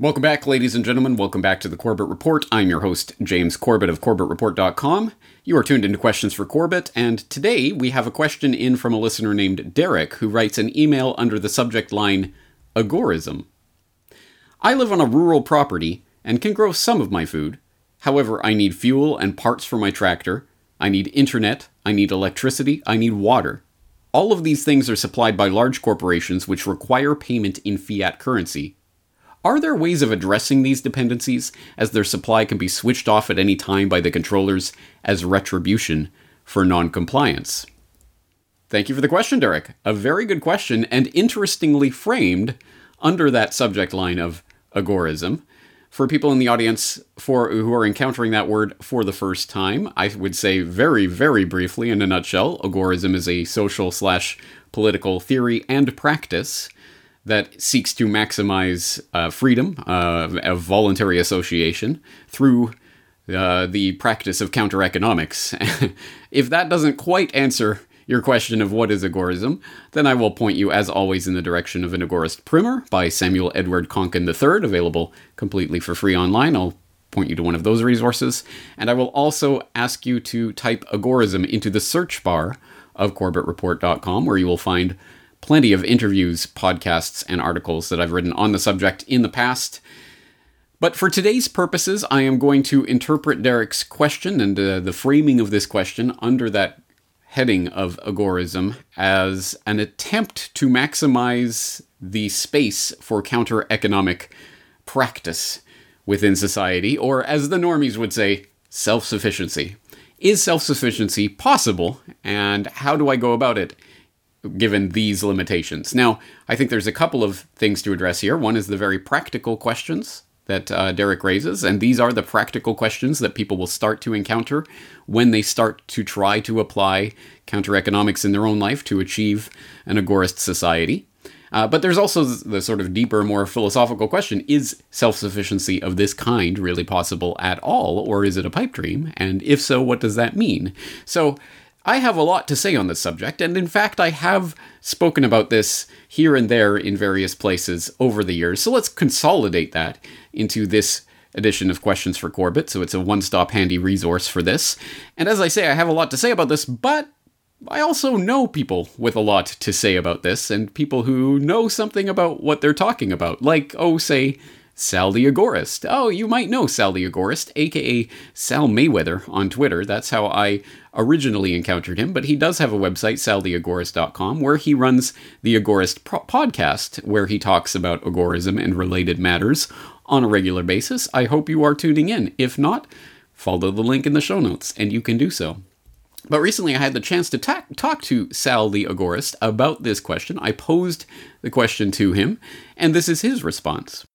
Welcome back, ladies and gentlemen. Welcome back to the Corbett Report. I'm your host, James Corbett of CorbettReport.com. You are tuned into Questions for Corbett, and today we have a question in from a listener named Derek who writes an email under the subject line Agorism. I live on a rural property and can grow some of my food. However, I need fuel and parts for my tractor. I need internet. I need electricity. I need water. All of these things are supplied by large corporations which require payment in fiat currency. Are there ways of addressing these dependencies, as their supply can be switched off at any time by the controllers as retribution for noncompliance? Thank you for the question, Derek. A very good question, and interestingly framed under that subject line of agorism. For people in the audience for who are encountering that word for the first time, I would say very, very briefly, in a nutshell, agorism is a social slash political theory and practice that seeks to maximize uh, freedom uh, of voluntary association through uh, the practice of counter economics. if that doesn't quite answer your question of what is agorism, then I will point you, as always, in the direction of an agorist primer by Samuel Edward Konkin III, available completely for free online. I'll point you to one of those resources. And I will also ask you to type agorism into the search bar of CorbettReport.com, where you will find plenty of interviews, podcasts, and articles that I've written on the subject in the past. But for today's purposes, I am going to interpret Derek's question and uh, the framing of this question under that heading of agorism as an attempt to maximize the space for counter economic practice within society, or as the normies would say, self sufficiency. Is self sufficiency possible, and how do I go about it? Given these limitations. Now, I think there's a couple of things to address here. One is the very practical questions that uh, Derek raises, and these are the practical questions that people will start to encounter when they start to try to apply counter economics in their own life to achieve an agorist society. Uh, but there's also the sort of deeper, more philosophical question is self sufficiency of this kind really possible at all, or is it a pipe dream? And if so, what does that mean? So, I have a lot to say on this subject, and in fact, I have spoken about this here and there in various places over the years. So let's consolidate that into this edition of Questions for Corbett. So it's a one stop handy resource for this. And as I say, I have a lot to say about this, but I also know people with a lot to say about this, and people who know something about what they're talking about, like, oh, say, Sal the Agorist. Oh, you might know Sal the Agorist, aka Sal Mayweather on Twitter. That's how I originally encountered him, but he does have a website, saltheagorist.com, where he runs the Agorist pro- podcast, where he talks about agorism and related matters on a regular basis. I hope you are tuning in. If not, follow the link in the show notes, and you can do so. But recently, I had the chance to ta- talk to Sal the Agorist about this question. I posed the question to him, and this is his response.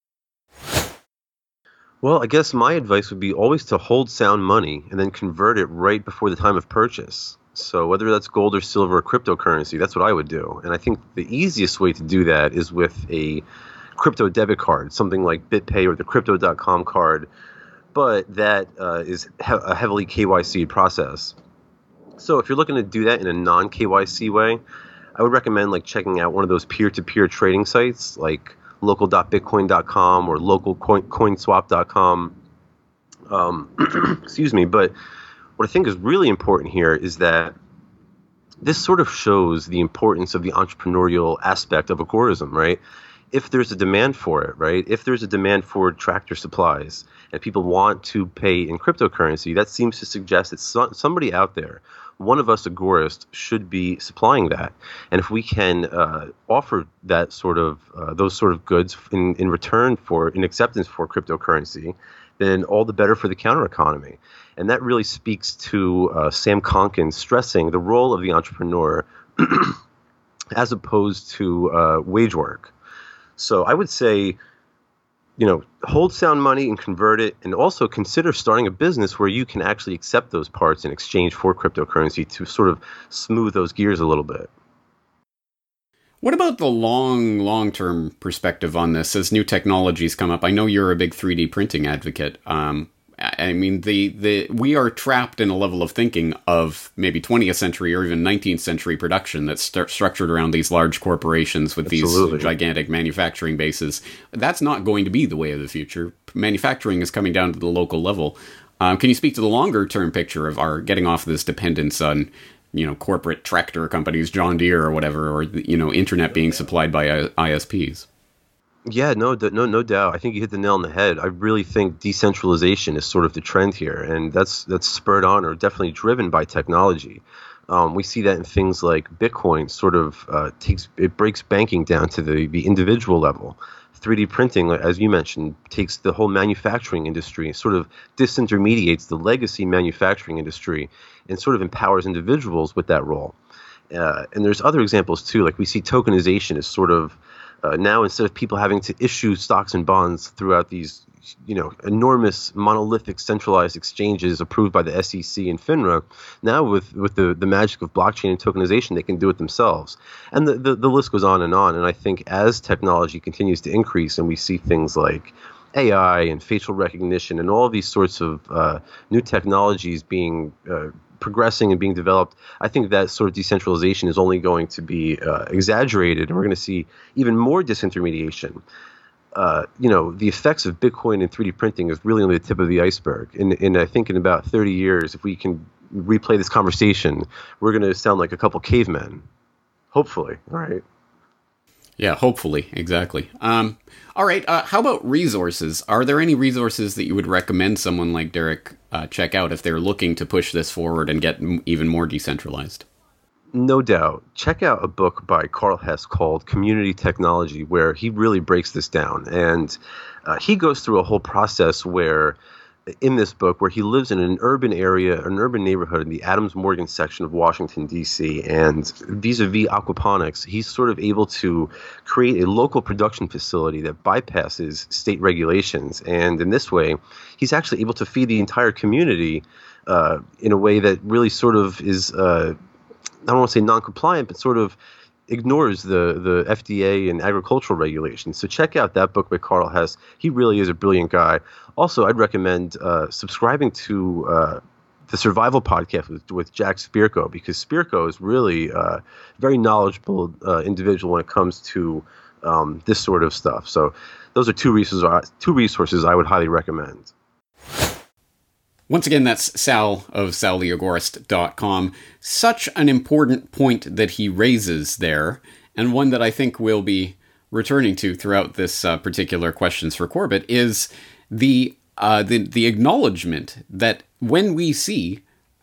Well, I guess my advice would be always to hold sound money and then convert it right before the time of purchase. So whether that's gold or silver or cryptocurrency, that's what I would do. And I think the easiest way to do that is with a crypto debit card, something like BitPay or the Crypto.com card, but that uh, is he- a heavily KYC process. So if you're looking to do that in a non KYC way, I would recommend like checking out one of those peer-to-peer trading sites like local.bitcoin.com or localcoinswap.com. Um, excuse me, but what I think is really important here is that this sort of shows the importance of the entrepreneurial aspect of agorism, right? If there's a demand for it, right? If there's a demand for tractor supplies and people want to pay in cryptocurrency, that seems to suggest that somebody out there one of us agorists should be supplying that. And if we can uh, offer that sort of uh, those sort of goods in, in return for in acceptance for cryptocurrency, then all the better for the counter economy. And that really speaks to uh, Sam Konkin stressing the role of the entrepreneur as opposed to uh, wage work. So I would say you know, hold sound money and convert it, and also consider starting a business where you can actually accept those parts in exchange for cryptocurrency to sort of smooth those gears a little bit. What about the long, long term perspective on this as new technologies come up? I know you're a big 3D printing advocate. Um, I mean, the, the we are trapped in a level of thinking of maybe 20th century or even 19th century production that's st- structured around these large corporations with Absolutely. these gigantic manufacturing bases. That's not going to be the way of the future. Manufacturing is coming down to the local level. Um, can you speak to the longer term picture of our getting off this dependence on you know corporate tractor companies, John Deere or whatever, or you know internet being supplied by ISPs? Yeah, no, no, no doubt. I think you hit the nail on the head. I really think decentralization is sort of the trend here, and that's that's spurred on or definitely driven by technology. Um, we see that in things like Bitcoin. Sort of uh, takes it breaks banking down to the the individual level. 3D printing, as you mentioned, takes the whole manufacturing industry, sort of disintermediates the legacy manufacturing industry, and sort of empowers individuals with that role. Uh, and there's other examples too, like we see tokenization as sort of uh, now instead of people having to issue stocks and bonds throughout these you know enormous monolithic centralized exchanges approved by the SEC and FINRA now with with the the magic of blockchain and tokenization they can do it themselves. And the, the, the list goes on and on. And I think as technology continues to increase and we see things like AI and facial recognition and all these sorts of uh, new technologies being uh, progressing and being developed, I think that sort of decentralization is only going to be uh, exaggerated, and we're going to see even more disintermediation. Uh, you know, the effects of Bitcoin and 3D printing is really only the tip of the iceberg. And, and I think in about 30 years, if we can replay this conversation, we're going to sound like a couple cavemen. Hopefully, right. Yeah, hopefully, exactly. Um, all right. Uh, how about resources? Are there any resources that you would recommend someone like Derek uh, check out if they're looking to push this forward and get m- even more decentralized? No doubt. Check out a book by Karl Hess called Community Technology, where he really breaks this down. And uh, he goes through a whole process where in this book where he lives in an urban area, an urban neighborhood in the Adams Morgan section of Washington, D.C. And vis a vis aquaponics, he's sort of able to create a local production facility that bypasses state regulations. And in this way, he's actually able to feed the entire community uh, in a way that really sort of is, uh, I don't want to say non compliant, but sort of ignores the the FDA and agricultural regulations. So check out that book by Karl Hess. He really is a brilliant guy. Also, I'd recommend uh, subscribing to uh, the Survival Podcast with, with Jack Spirko because Spirko is really a uh, very knowledgeable uh, individual when it comes to um, this sort of stuff. So those are two resources two resources I would highly recommend. Once again, that's Sal of saltheagorist.com. Such an important point that he raises there, and one that I think we'll be returning to throughout this uh, particular Questions for Corbett, is the, uh, the, the acknowledgement that when we see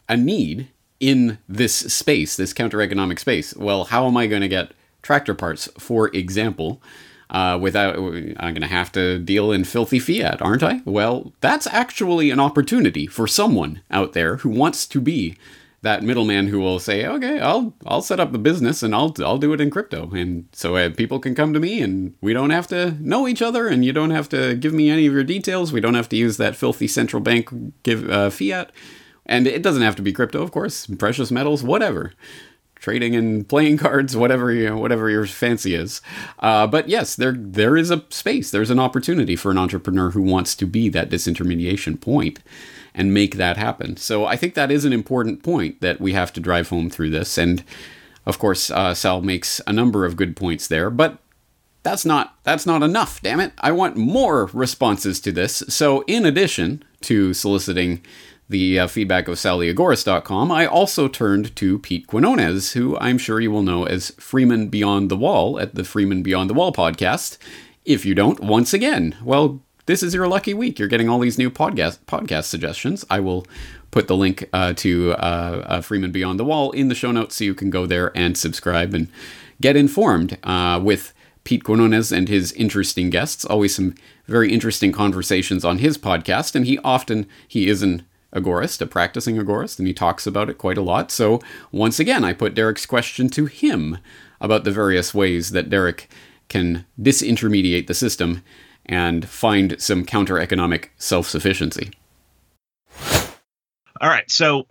a need in this space, this counter economic space, well, how am I going to get tractor parts, for example? Uh, without I'm going to have to deal in filthy fiat, aren't I? Well, that's actually an opportunity for someone out there who wants to be that middleman who will say, "Okay, I'll I'll set up the business and I'll I'll do it in crypto." And so uh, people can come to me and we don't have to know each other and you don't have to give me any of your details. We don't have to use that filthy central bank give uh, fiat. And it doesn't have to be crypto, of course, precious metals, whatever trading and playing cards, whatever you know, whatever your fancy is. Uh, but yes, there there is a space. There's an opportunity for an entrepreneur who wants to be that disintermediation point and make that happen. So I think that is an important point that we have to drive home through this. And of course, uh, Sal makes a number of good points there, but. That's not that's not enough, damn it. I want more responses to this. So in addition to soliciting the uh, feedback of saltheagorist.com, I also turned to Pete Quinones, who I'm sure you will know as Freeman Beyond the Wall at the Freeman Beyond the Wall podcast. If you don't, once again, well, this is your lucky week. You're getting all these new podcast podcast suggestions. I will put the link uh, to uh, uh Freeman Beyond the Wall in the show notes so you can go there and subscribe and get informed uh, with Pete Quinones and his interesting guests. Always some very interesting conversations on his podcast, and he often he is an agorist, a practicing agorist, and he talks about it quite a lot. So once again, I put Derek's question to him about the various ways that Derek can disintermediate the system and find some counter economic self sufficiency. All right. So,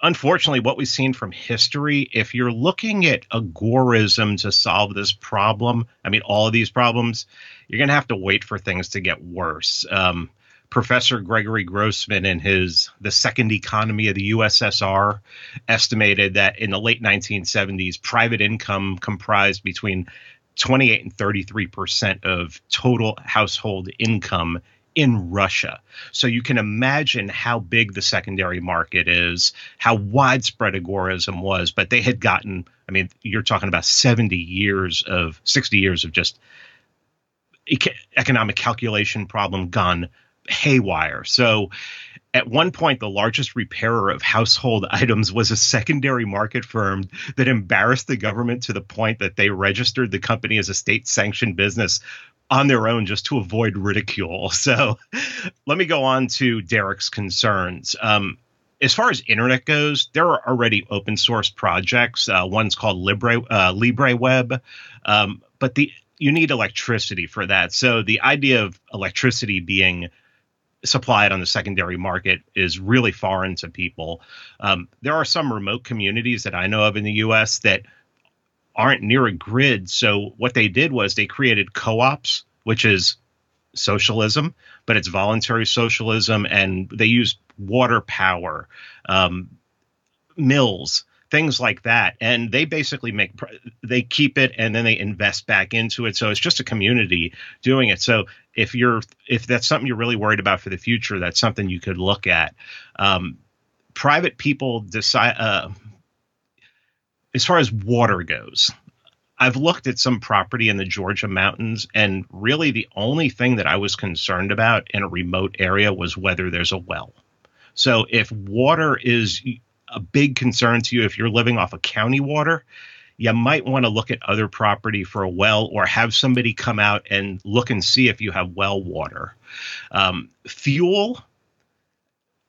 unfortunately, what we've seen from history, if you're looking at agorism to solve this problem, I mean, all of these problems, you're going to have to wait for things to get worse. Um, Professor Gregory Grossman, in his The Second Economy of the USSR, estimated that in the late 1970s, private income comprised between 28 and 33 percent of total household income in Russia. So you can imagine how big the secondary market is, how widespread agorism was, but they had gotten, I mean, you're talking about 70 years of, 60 years of just economic calculation problem gone haywire. So at one point, the largest repairer of household items was a secondary market firm that embarrassed the government to the point that they registered the company as a state sanctioned business on their own just to avoid ridicule. So let me go on to Derek's concerns. Um, as far as internet goes, there are already open source projects. Uh, one's called Libre uh, LibreWeb, um, but the you need electricity for that. So the idea of electricity being supplied on the secondary market is really foreign to people. Um, there are some remote communities that I know of in the U.S. that aren't near a grid. So what they did was they created co-ops, which is socialism, but it's voluntary socialism, and they use water power, um, mills things like that and they basically make they keep it and then they invest back into it so it's just a community doing it so if you're if that's something you're really worried about for the future that's something you could look at um, private people decide uh, as far as water goes I've looked at some property in the Georgia mountains, and really the only thing that I was concerned about in a remote area was whether there's a well. So if water is a big concern to you if you're living off of county water, you might want to look at other property for a well or have somebody come out and look and see if you have well water. Um, fuel,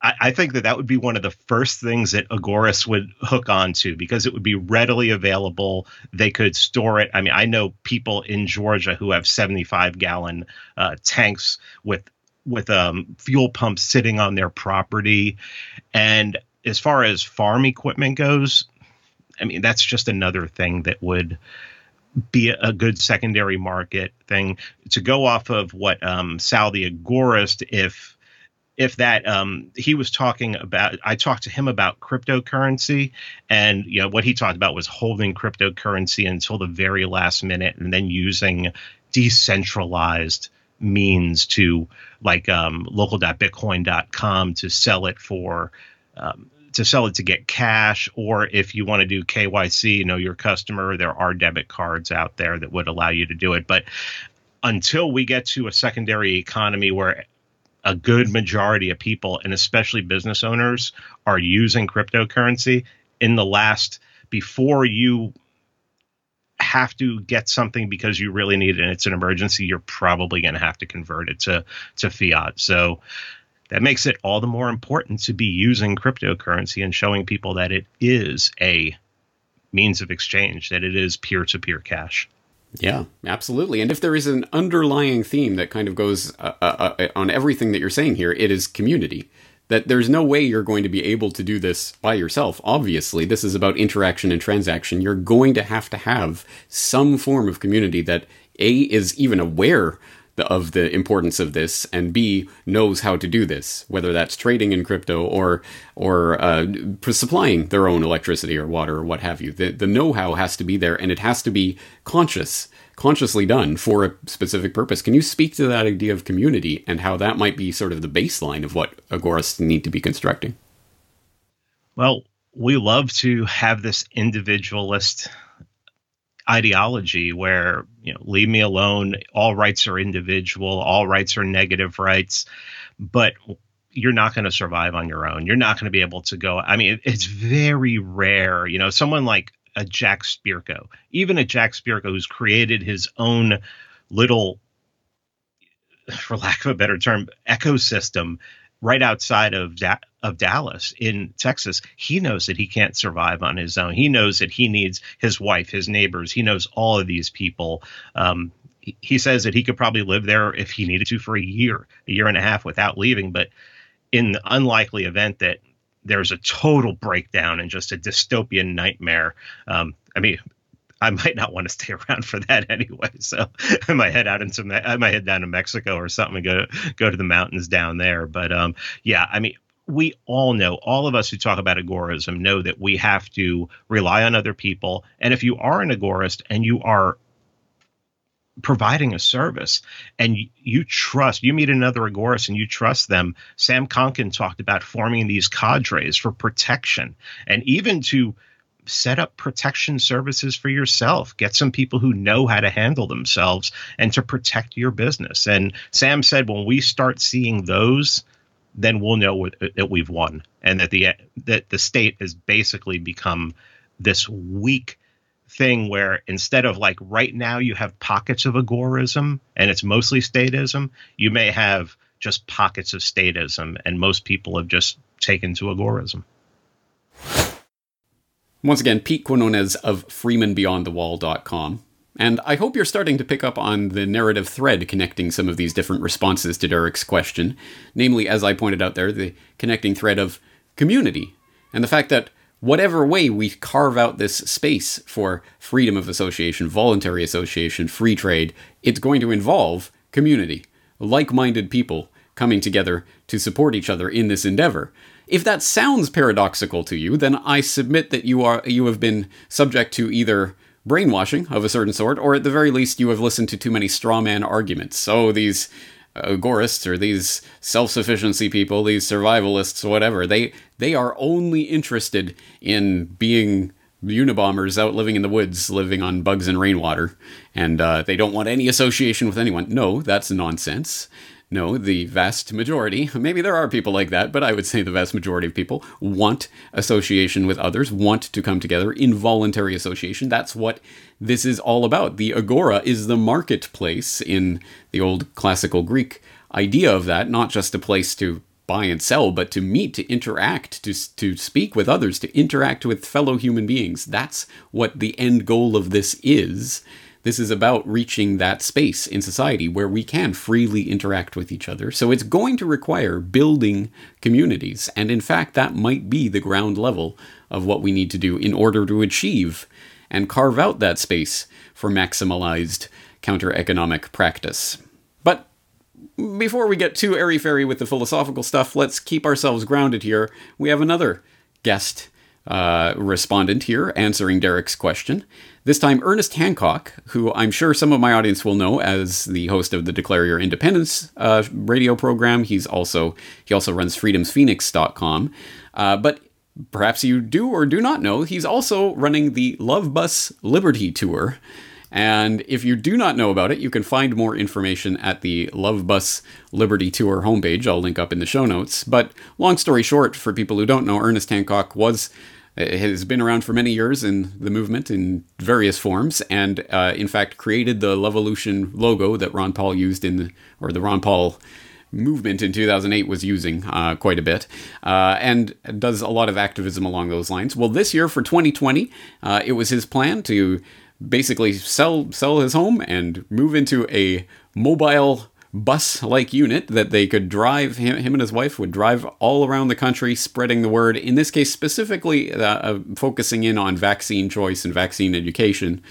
I, I, think that that would be one of the first things that Agoras would hook onto because it would be readily available. They could store it. I mean, I know people in Georgia who have 75 gallon uh, tanks with with um, fuel pumps sitting on their property, and as far as farm equipment goes, I mean, that's just another thing that would be a good secondary market thing. To go off of what um, Sal the Agorist, if if that um, he was talking about i talked to him about cryptocurrency and you know what he talked about was holding cryptocurrency until the very last minute and then using decentralized means to like um, local.bitcoin.com to sell it for um, to sell it to get cash, or if you want to do KYC, you know your customer, there are debit cards out there that would allow you to do it. But until we get to a secondary economy where a good majority of people, and especially business owners, are using cryptocurrency in the last before you have to get something because you really need it and it's an emergency, you're probably going to have to convert it to to fiat. So that makes it all the more important to be using cryptocurrency and showing people that it is a means of exchange, that it is peer to peer cash. Yeah, absolutely. And if there is an underlying theme that kind of goes uh, uh, uh, on everything that you're saying here, it is community. That there's no way you're going to be able to do this by yourself. Obviously, this is about interaction and transaction. You're going to have to have some form of community that A is even aware of the importance of this, and B knows how to do this, whether that's trading in crypto or or uh, supplying their own electricity or water or what have you. The the know how has to be there, and it has to be conscious, consciously done for a specific purpose. Can you speak to that idea of community and how that might be sort of the baseline of what agorists need to be constructing? Well, we love to have this individualist ideology where you know leave me alone all rights are individual all rights are negative rights but you're not going to survive on your own. You're not going to be able to go i mean it's very rare you know someone like a jack spirko even a jack spirko who's created his own little for lack of a better term ecosystem right outside of da- of Dallas in Texas, he knows that he can't survive on his own. He knows that he needs his wife, his neighbors. He knows all of these people. Um, he, says that he could probably live there if he needed to for a year, a year and a half without leaving. But in the unlikely event that there's a total breakdown and just a dystopian nightmare, um, I mean, I might not want to stay around for that anyway. So I might head out into I might head down to Mexico or something and go go to the mountains down there. But um, yeah, I mean, we all know, all of us who talk about agorism know that we have to rely on other people. And if you are an agorist and you are providing a service and you, trust you meet another agorist and you trust them sam konkin talked about forming these cadres for protection and even to set up protection services for yourself get some people who know how to handle themselves and to protect your business and sam said when we start seeing those then we'll know that we've won and that the that the state has basically become this weak thing where instead of like right now you have pockets of agorism and it's mostly statism, you may have just pockets of statism, and most people have just taken to agorism. Once again, Pete Quinones of FreemanBeyondTheWall.com. And I hope you're starting to pick up on the narrative thread connecting some of these different responses to Derek's question. Namely, as I pointed out there, the connecting thread of community. And the fact that whatever way we carve out this space for freedom of association, voluntary association, free trade, it's going to involve community, like minded people coming together to support each other in this endeavor. If that sounds paradoxical to you, then I submit that you are you have been subject to either brainwashing of a certain sort, or at the very least you have listened to too many straw man arguments. So these agorists or these self-sufficiency people, these survivalists, whatever, they they are only interested in being Unabombers out living in the woods, living on bugs and rainwater, and uh, they don't want any association with anyone. No, that's nonsense. No, the vast majority, maybe there are people like that, but I would say the vast majority of people want association with others, want to come together in voluntary association. That's what this is all about. The agora is the marketplace in the old classical Greek idea of that, not just a place to buy and sell, but to meet, to interact, to, to speak with others, to interact with fellow human beings. That's what the end goal of this is. This is about reaching that space in society where we can freely interact with each other. So it's going to require building communities. And in fact, that might be the ground level of what we need to do in order to achieve and carve out that space for maximalized counter economic practice. But before we get too airy fairy with the philosophical stuff, let's keep ourselves grounded here. We have another guest uh, respondent here answering Derek's question. This time, Ernest Hancock, who I'm sure some of my audience will know as the host of the Declare Your Independence uh, radio program. He's also he also runs freedomsphoenix.com. Uh, but perhaps you do or do not know, he's also running the Love Bus Liberty Tour. And if you do not know about it, you can find more information at the Love Bus Liberty Tour homepage. I'll link up in the show notes. But long story short, for people who don't know, Ernest Hancock was has been around for many years in the movement in various forms, and uh, in fact created the Levolution logo that Ron Paul used in, the, or the Ron Paul movement in 2008 was using uh, quite a bit, uh, and does a lot of activism along those lines. Well, this year for 2020, uh, it was his plan to basically sell sell his home and move into a mobile bus like unit that they could drive him, him and his wife would drive all around the country spreading the word. In this case specifically uh, uh, focusing in on vaccine choice and vaccine education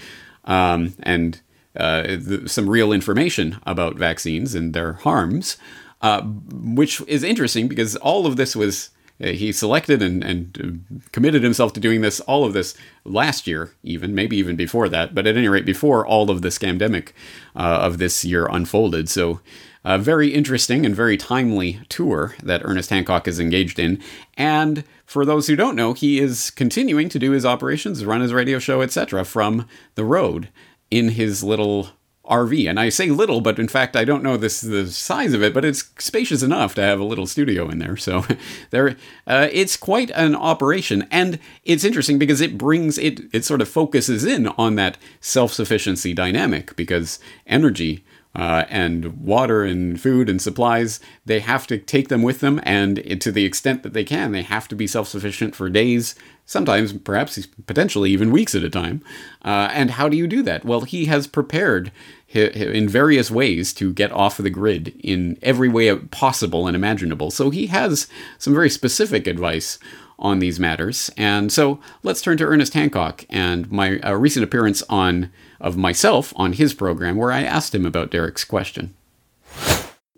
um, and uh, some real information about vaccines and their harms uh, which is interesting because all of this was he selected and, and uh, committed himself to doing this, all of this last year, even, maybe even before that, but at any rate, before all of the scamdemic uh, of this year unfolded. So, a very interesting and very timely tour that Ernest Hancock is engaged in. And for those who don't know, he is continuing to do his operations, run his radio show, etc., from the road in his little RV. And I say little, but in fact, I don't know this the size of it, but it's spacious enough to have a little studio in there. So there, uh, it's quite an operation, and it's interesting because it brings it. It sort of focuses in on that self sufficiency dynamic because energy. Uh, and water and food and supplies, they have to take them with them, and to the extent that they can, they have to be self sufficient for days, sometimes perhaps potentially even weeks at a time. Uh, and how do you do that? Well, he has prepared in various ways to get off the grid in every way possible and imaginable. So he has some very specific advice on these matters. And so let's turn to Ernest Hancock and my uh, recent appearance on of myself on his program, where I asked him about Derek's question.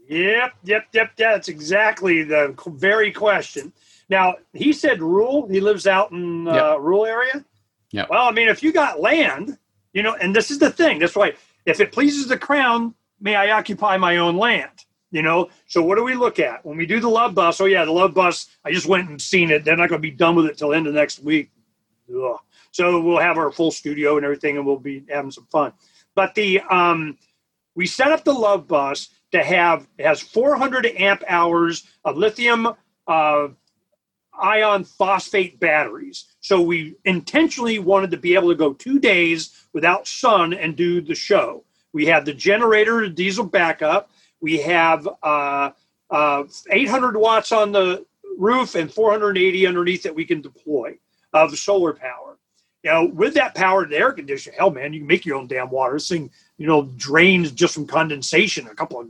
Yep, yep, yep. That's exactly the very question. Now he said rural. He lives out in uh, yep. rural area. Yeah. Well, I mean, if you got land, you know, and this is the thing. That's why, if it pleases the crown, may I occupy my own land? You know. So what do we look at when we do the love bus? Oh yeah, the love bus. I just went and seen it. They're not going to be done with it till end of next week. Ugh. So we'll have our full studio and everything, and we'll be having some fun. But the um, we set up the love bus to have it has 400 amp hours of lithium uh, ion phosphate batteries. So we intentionally wanted to be able to go two days without sun and do the show. We have the generator, diesel backup. We have uh, uh, 800 watts on the roof and 480 underneath that we can deploy of solar power. Know, with that power, the air conditioner, hell, man, you can make your own damn water. This thing, you know, drains just from condensation. A couple of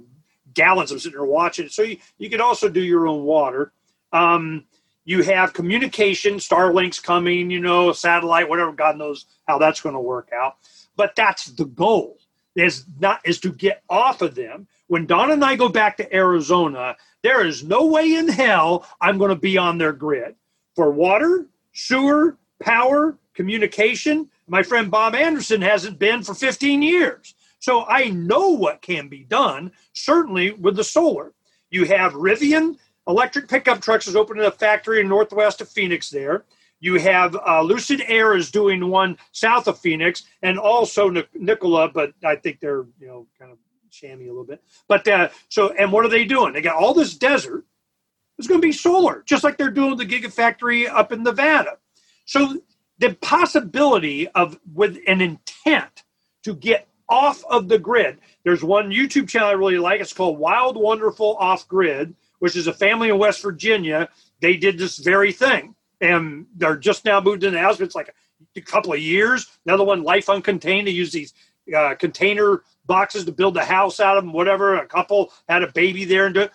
gallons. I'm sitting there watching. So you, you can also do your own water. Um, you have communication, Starlink's coming, you know, satellite, whatever. God knows how that's going to work out. But that's the goal is not is to get off of them. When Don and I go back to Arizona, there is no way in hell I'm going to be on their grid for water, sewer, power, communication. My friend Bob Anderson hasn't been for 15 years. So I know what can be done, certainly with the solar. You have Rivian electric pickup trucks is opening a factory in northwest of Phoenix there. You have uh, Lucid Air is doing one south of Phoenix, and also Nikola, but I think they're you know kind of shammy a little bit. But uh, so, and what are they doing? They got all this desert. It's going to be solar, just like they're doing the Gigafactory up in Nevada. So the possibility of with an intent to get off of the grid. There's one YouTube channel I really like. It's called Wild Wonderful Off Grid, which is a family in West Virginia. They did this very thing, and they're just now moved into the house. It's like a couple of years. Another one, Life Uncontained. They use these uh, container boxes to build a house out of them. Whatever. A couple had a baby there and do.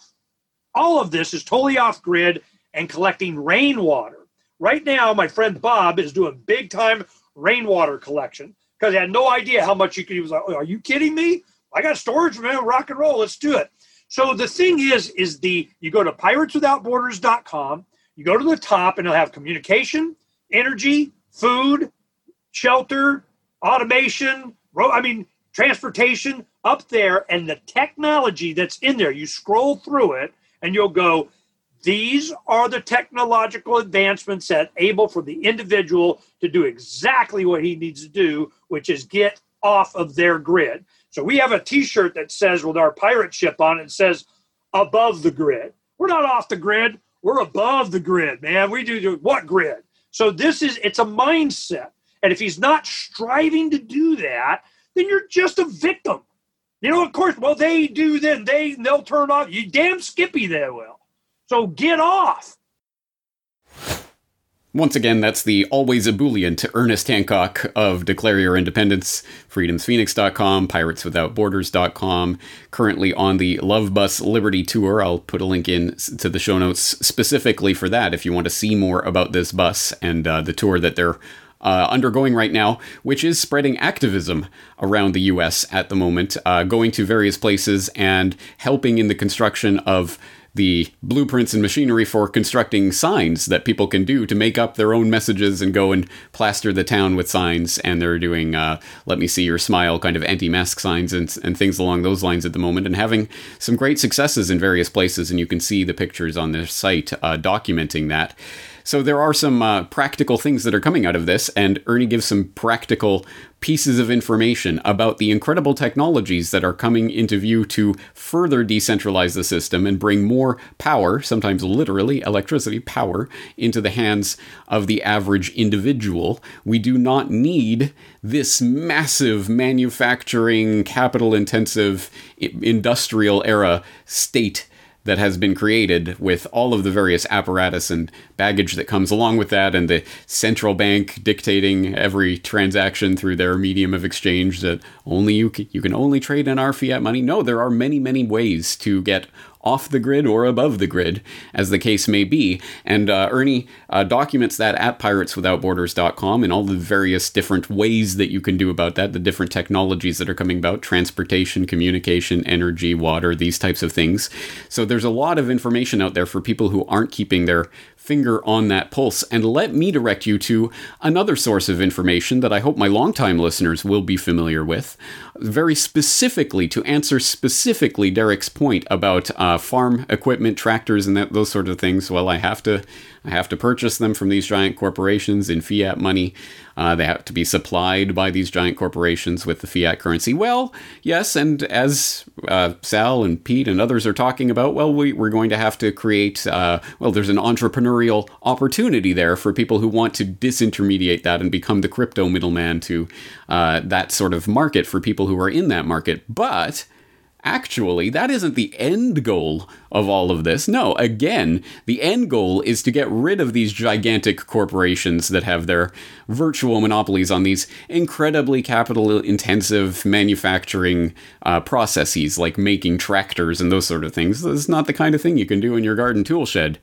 All of this is totally off grid and collecting rainwater. Right now, my friend Bob is doing big time rainwater collection because he had no idea how much you could. He was like, oh, "Are you kidding me? I got storage, man. Rock and roll. Let's do it." So the thing is, is the you go to pirateswithoutborders.com, you go to the top, and it'll have communication, energy, food, shelter, automation. I mean, transportation up there, and the technology that's in there. You scroll through it, and you'll go. These are the technological advancements that able for the individual to do exactly what he needs to do, which is get off of their grid. So we have a T-shirt that says with our pirate ship on it, says above the grid. We're not off the grid. We're above the grid, man. We do do what grid? So this is it's a mindset. And if he's not striving to do that, then you're just a victim. You know, of course, well, they do then they they'll turn off. You damn Skippy they will. So get off. Once again, that's the always ebullient Ernest Hancock of Declare Your Independence, freedomsphoenix.com, pirateswithoutborders.com, currently on the Love Bus Liberty Tour. I'll put a link in to the show notes specifically for that if you want to see more about this bus and uh, the tour that they're uh, undergoing right now, which is spreading activism around the US at the moment, uh, going to various places and helping in the construction of the blueprints and machinery for constructing signs that people can do to make up their own messages and go and plaster the town with signs. And they're doing uh, "Let me see your smile" kind of anti-mask signs and, and things along those lines at the moment, and having some great successes in various places. And you can see the pictures on their site uh, documenting that. So there are some uh, practical things that are coming out of this, and Ernie gives some practical pieces of information about the incredible technologies that are coming into view to further decentralize the system and bring more power, sometimes literally electricity power, into the hands of the average individual. We do not need this massive manufacturing, capital intensive, industrial era state that has been created with all of the various apparatus and baggage that comes along with that, and the central bank dictating every transaction through their medium of exchange that only you can, you can only trade in our fiat money. No, there are many, many ways to get off the grid or above the grid, as the case may be. And uh, Ernie uh, documents that at pirateswithoutborders.com and all the various different ways that you can do about that, the different technologies that are coming about transportation, communication, energy, water, these types of things. So there's a lot of information out there for people who aren't keeping their finger on that pulse. And let me direct you to another source of information that I hope my longtime listeners will be familiar with. Very specifically, to answer specifically Derek's point about uh, farm equipment, tractors, and that, those sort of things. Well, I have to I have to purchase them from these giant corporations in fiat money. Uh, they have to be supplied by these giant corporations with the fiat currency. Well, yes, and as uh, Sal and Pete and others are talking about, well, we, are going to have to create, uh, well, there's an entrepreneurial opportunity there for people who want to disintermediate that and become the crypto middleman to uh, that sort of market for people who are in that market. But Actually, that isn't the end goal of all of this. No, again, the end goal is to get rid of these gigantic corporations that have their virtual monopolies on these incredibly capital intensive manufacturing uh, processes like making tractors and those sort of things. This is not the kind of thing you can do in your garden tool shed.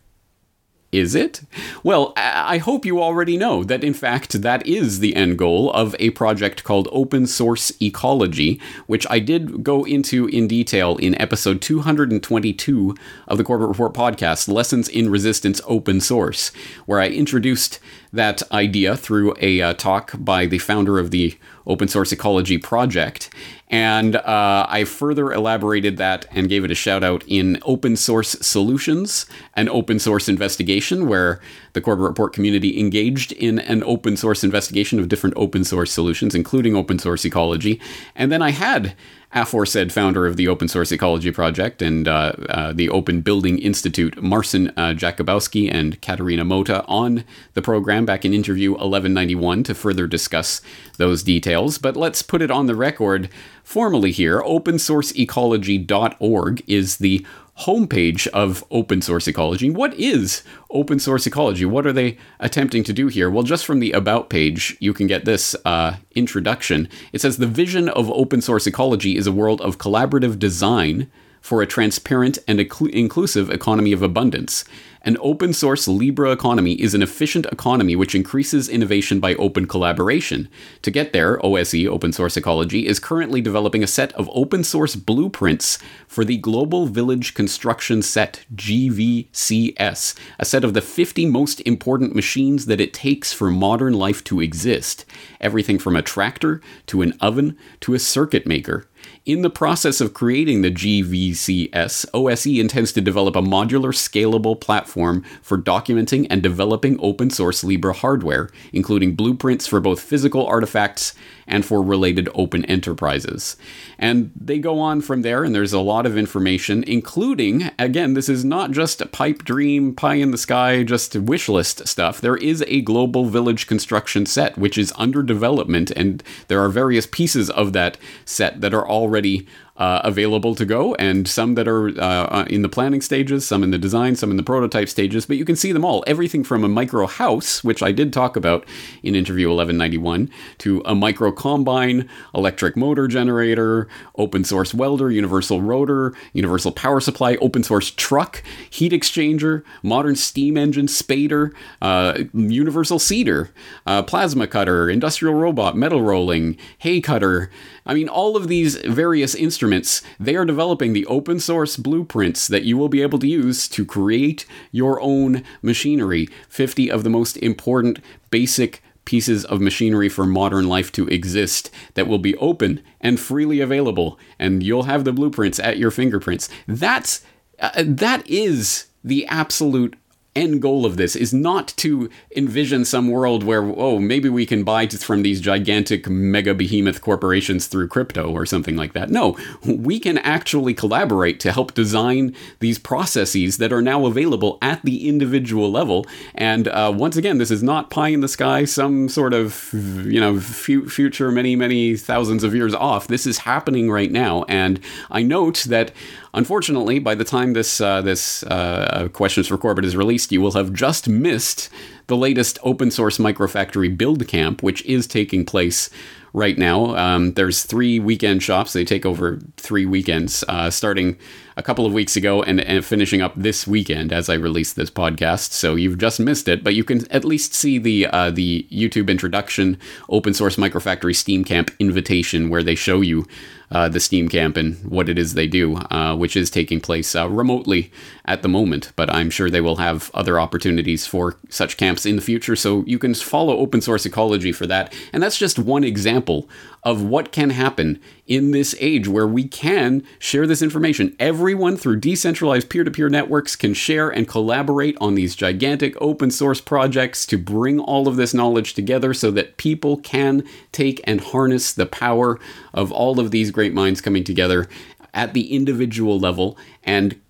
Is it? Well, I hope you already know that in fact that is the end goal of a project called Open Source Ecology, which I did go into in detail in episode 222 of the Corbett Report podcast, Lessons in Resistance Open Source, where I introduced that idea through a uh, talk by the founder of the Open Source Ecology Project. And uh, I further elaborated that and gave it a shout out in Open Source Solutions, an open source investigation where the Corbett Report community engaged in an open source investigation of different open source solutions, including open source ecology. And then I had aforesaid founder of the Open Source Ecology Project and uh, uh, the Open Building Institute, Marcin uh, Jakubowski and Catarina Mota, on the program back in interview 1191 to further discuss those details. But let's put it on the record formally here. OpenSourceEcology.org is the homepage of open source ecology. What is open source ecology? What are they attempting to do here? Well, just from the About page, you can get this uh, introduction. It says The vision of open source ecology is a world of collaborative design for a transparent and inclusive economy of abundance. An open source libre economy is an efficient economy which increases innovation by open collaboration. To get there, OSE, Open Source Ecology, is currently developing a set of open source blueprints for the Global Village Construction Set, GVCS, a set of the 50 most important machines that it takes for modern life to exist. Everything from a tractor to an oven to a circuit maker. In the process of creating the GVCS, OSE intends to develop a modular, scalable platform for documenting and developing open source libre hardware, including blueprints for both physical artifacts and for related open enterprises. And they go on from there, and there's a lot of information, including, again, this is not just a pipe dream, pie in the sky, just wish list stuff. There is a global village construction set, which is under development, and there are various pieces of that set that are already uh, available to go, and some that are uh, uh, in the planning stages, some in the design, some in the prototype stages. But you can see them all. Everything from a micro house, which I did talk about in interview 1191, to a micro combine, electric motor generator, open source welder, universal rotor, universal power supply, open source truck, heat exchanger, modern steam engine, spader, uh, universal seeder, uh, plasma cutter, industrial robot, metal rolling, hay cutter. I mean, all of these various instruments, they are developing the open source blueprints that you will be able to use to create your own machinery. 50 of the most important basic pieces of machinery for modern life to exist that will be open and freely available and you'll have the blueprints at your fingerprints that's uh, that is the absolute end goal of this is not to envision some world where oh maybe we can buy from these gigantic mega behemoth corporations through crypto or something like that. No we can actually collaborate to help design these processes that are now available at the individual level. And uh, once again this is not pie in the sky some sort of you know f- future many many thousands of years off. This is happening right now. And i note that Unfortunately, by the time this uh, this uh, questions for Corbett is released, you will have just missed the latest open source microfactory build camp, which is taking place right now. Um, there's three weekend shops. They take over three weekends, uh, starting a couple of weeks ago and, and finishing up this weekend as I release this podcast. So you've just missed it, but you can at least see the uh, the YouTube introduction, open source microfactory Steam Camp invitation, where they show you uh, the Steam Camp and what it is they do, uh, which is taking place uh, remotely at the moment. But I'm sure they will have other opportunities for such camps in the future. So you can follow open source ecology for that. And that's just one example of what can happen in this age where we can share this information. Everyone through decentralized peer to peer networks can share and collaborate on these gigantic open source projects to bring all of this knowledge together so that people can take and harness the power of all of these great minds coming together at the individual level and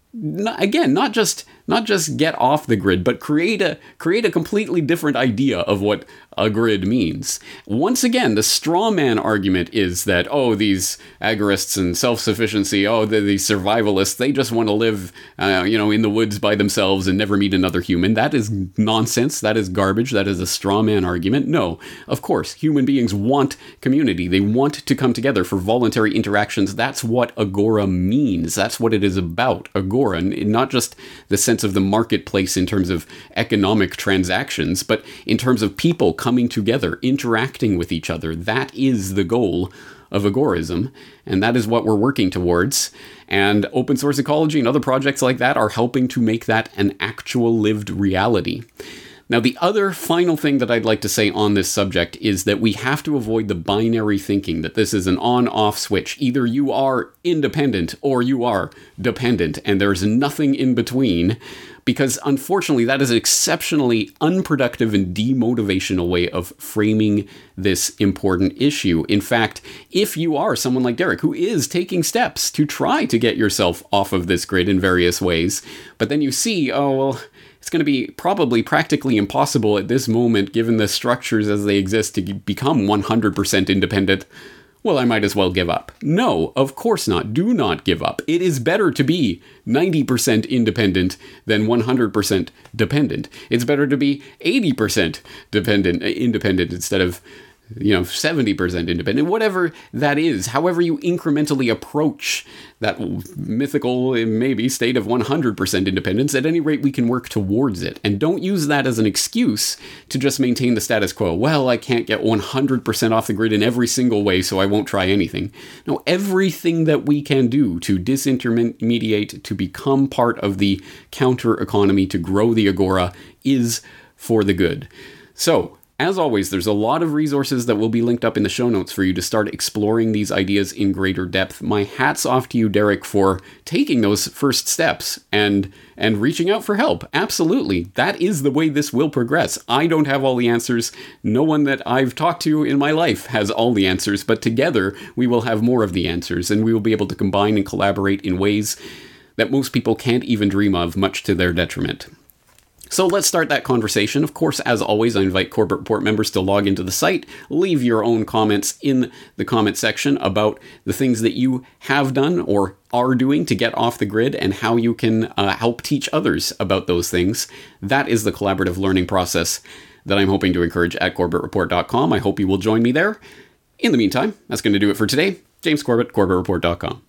again not just not just get off the grid but create a create a completely different idea of what a grid means. Once again, the straw man argument is that, oh, these agorists and self sufficiency, oh, the, these survivalists, they just want to live, uh, you know, in the woods by themselves and never meet another human. That is nonsense. That is garbage. That is a straw man argument. No, of course, human beings want community. They want to come together for voluntary interactions. That's what Agora means. That's what it is about. Agora, not just the sense of the marketplace in terms of economic transactions, but in terms of people coming together, interacting with each other. That is the goal of agorism, and that is what we're working towards. And open source ecology and other projects like that are helping to make that an actual lived reality. Now, the other final thing that I'd like to say on this subject is that we have to avoid the binary thinking that this is an on off switch. Either you are independent or you are dependent, and there's nothing in between because unfortunately, that is an exceptionally unproductive and demotivational way of framing this important issue. In fact, if you are someone like Derek who is taking steps to try to get yourself off of this grid in various ways, but then you see, oh, well, it's going to be probably practically impossible at this moment, given the structures as they exist, to become 100% independent well, I might as well give up. No, of course not. Do not give up. It is better to be 90% independent than 100% dependent. It's better to be 80% dependent, eh, independent instead of you know 70% independent whatever that is however you incrementally approach that mythical maybe state of 100% independence at any rate we can work towards it. And don't use that as an excuse to just maintain the status quo. Well i can't get 100% off the grid in every single way so i won't try anything. No everything that we can do to disintermediate to become part of the counter economy to grow the agora is for the good. So as always, there's a lot of resources that will be linked up in the show notes for you to start exploring these ideas in greater depth. My hat's off to you, Derek, for taking those first steps and and reaching out for help. Absolutely. That is the way this will progress. I don't have all the answers. No one that I've talked to in my life has all the answers, but together we will have more of the answers and we will be able to combine and collaborate in ways that most people can't even dream of, much to their detriment. So let's start that conversation. Of course, as always, I invite Corbett Report members to log into the site, leave your own comments in the comment section about the things that you have done or are doing to get off the grid and how you can uh, help teach others about those things. That is the collaborative learning process that I'm hoping to encourage at CorbettReport.com. I hope you will join me there. In the meantime, that's going to do it for today. James Corbett, CorbettReport.com.